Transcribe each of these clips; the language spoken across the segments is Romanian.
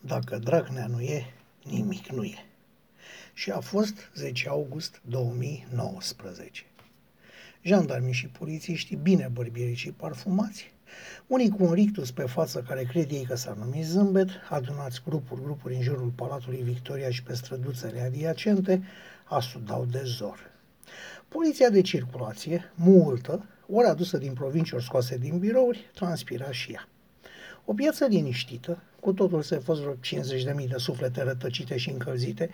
Dacă Dragnea nu e, nimic nu e. Și a fost 10 august 2019. Jandarmii și polițiștii bine bărbierii și parfumați, unii cu un rictus pe față care cred ei că s-ar numi zâmbet, adunați grupuri, grupuri în jurul Palatului Victoria și pe străduțele adiacente, asudau de zor. Poliția de circulație, multă, ori adusă din provincii, ori scoase din birouri, transpira și ea. O piață liniștită, cu totul se fost vreo 50.000 de suflete rătăcite și încălzite,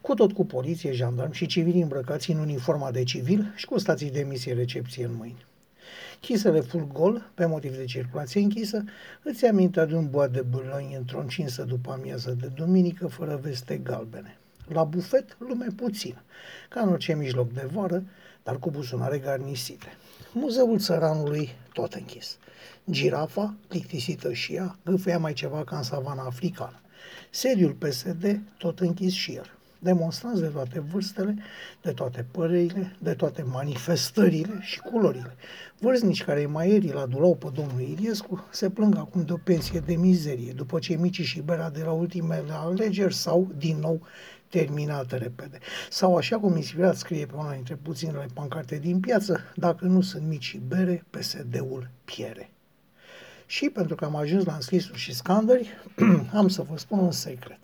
cu tot cu poliție, jandarmi și civili îmbrăcați în uniforma de civil și cu stații de emisie recepție în mâini. Chisele full gol, pe motiv de circulație închisă, îți amintea de un boat de bâlăni într-o încinsă după amiază de duminică, fără veste galbene. La bufet, lume puțină, ca în orice mijloc de vară, dar cu buzunare garnisite. Muzeul țăranului tot închis. Girafa, plictisită și ea, gâfea mai ceva ca în savana africană. Sediul PSD tot închis și el. Demonstranți de toate vârstele, de toate părerile, de toate manifestările și culorile. Vârstnici care mai ieri îl adulau pe domnul Iliescu se plâng acum de o pensie de mizerie, după ce Mici și Bera de la ultimele alegeri sau, din nou, terminată repede. Sau așa cum inspirat scrie pe una dintre puținele pancarte din piață, dacă nu sunt mici și bere, PSD-ul piere. Și pentru că am ajuns la înscrisuri și scandări, am să vă spun un secret.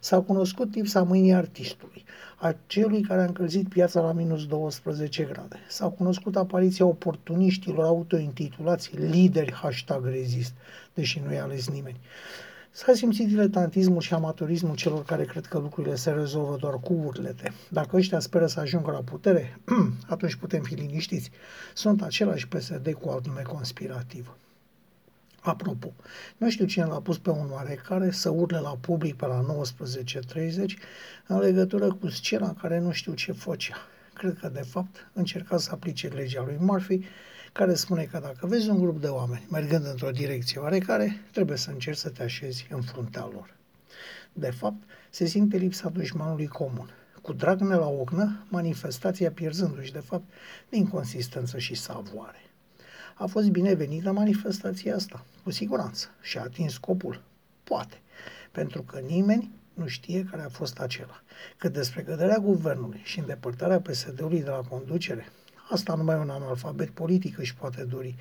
S-a cunoscut lipsa mâinii artistului, a celui care a încălzit piața la minus 12 grade. S-a cunoscut apariția oportuniștilor autointitulați lideri hashtag rezist, deși nu i-a ales nimeni. S-a simțit diletantismul și amatorismul celor care cred că lucrurile se rezolvă doar cu urlete. Dacă ăștia speră să ajungă la putere, atunci putem fi liniștiți. Sunt același PSD cu alt nume conspirativ. Apropo, nu știu cine l-a pus pe un oarecare să urle la public pe la 19.30 în legătură cu scena care nu știu ce făcea. Cred că, de fapt, încerca să aplice legea lui Murphy, care spune că dacă vezi un grup de oameni mergând într-o direcție oarecare, trebuie să încerci să te așezi în fruntea lor. De fapt, se simte lipsa dușmanului comun. Cu Dragnea la ocnă, manifestația pierzându-și, de fapt, din consistență și savoare. A fost binevenită manifestația asta, cu siguranță, și a atins scopul. Poate, pentru că nimeni nu știe care a fost acela. Că despre căderea guvernului și îndepărtarea PSD-ului de la conducere, asta numai un analfabet politic își poate dori.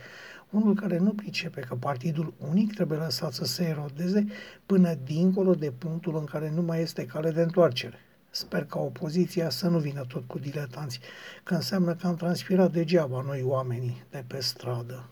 Unul care nu pricepe că partidul unic trebuie lăsat să se erodeze până dincolo de punctul în care nu mai este cale de întoarcere. Sper ca opoziția să nu vină tot cu diletanți, că înseamnă că am transpirat degeaba noi oamenii de pe stradă.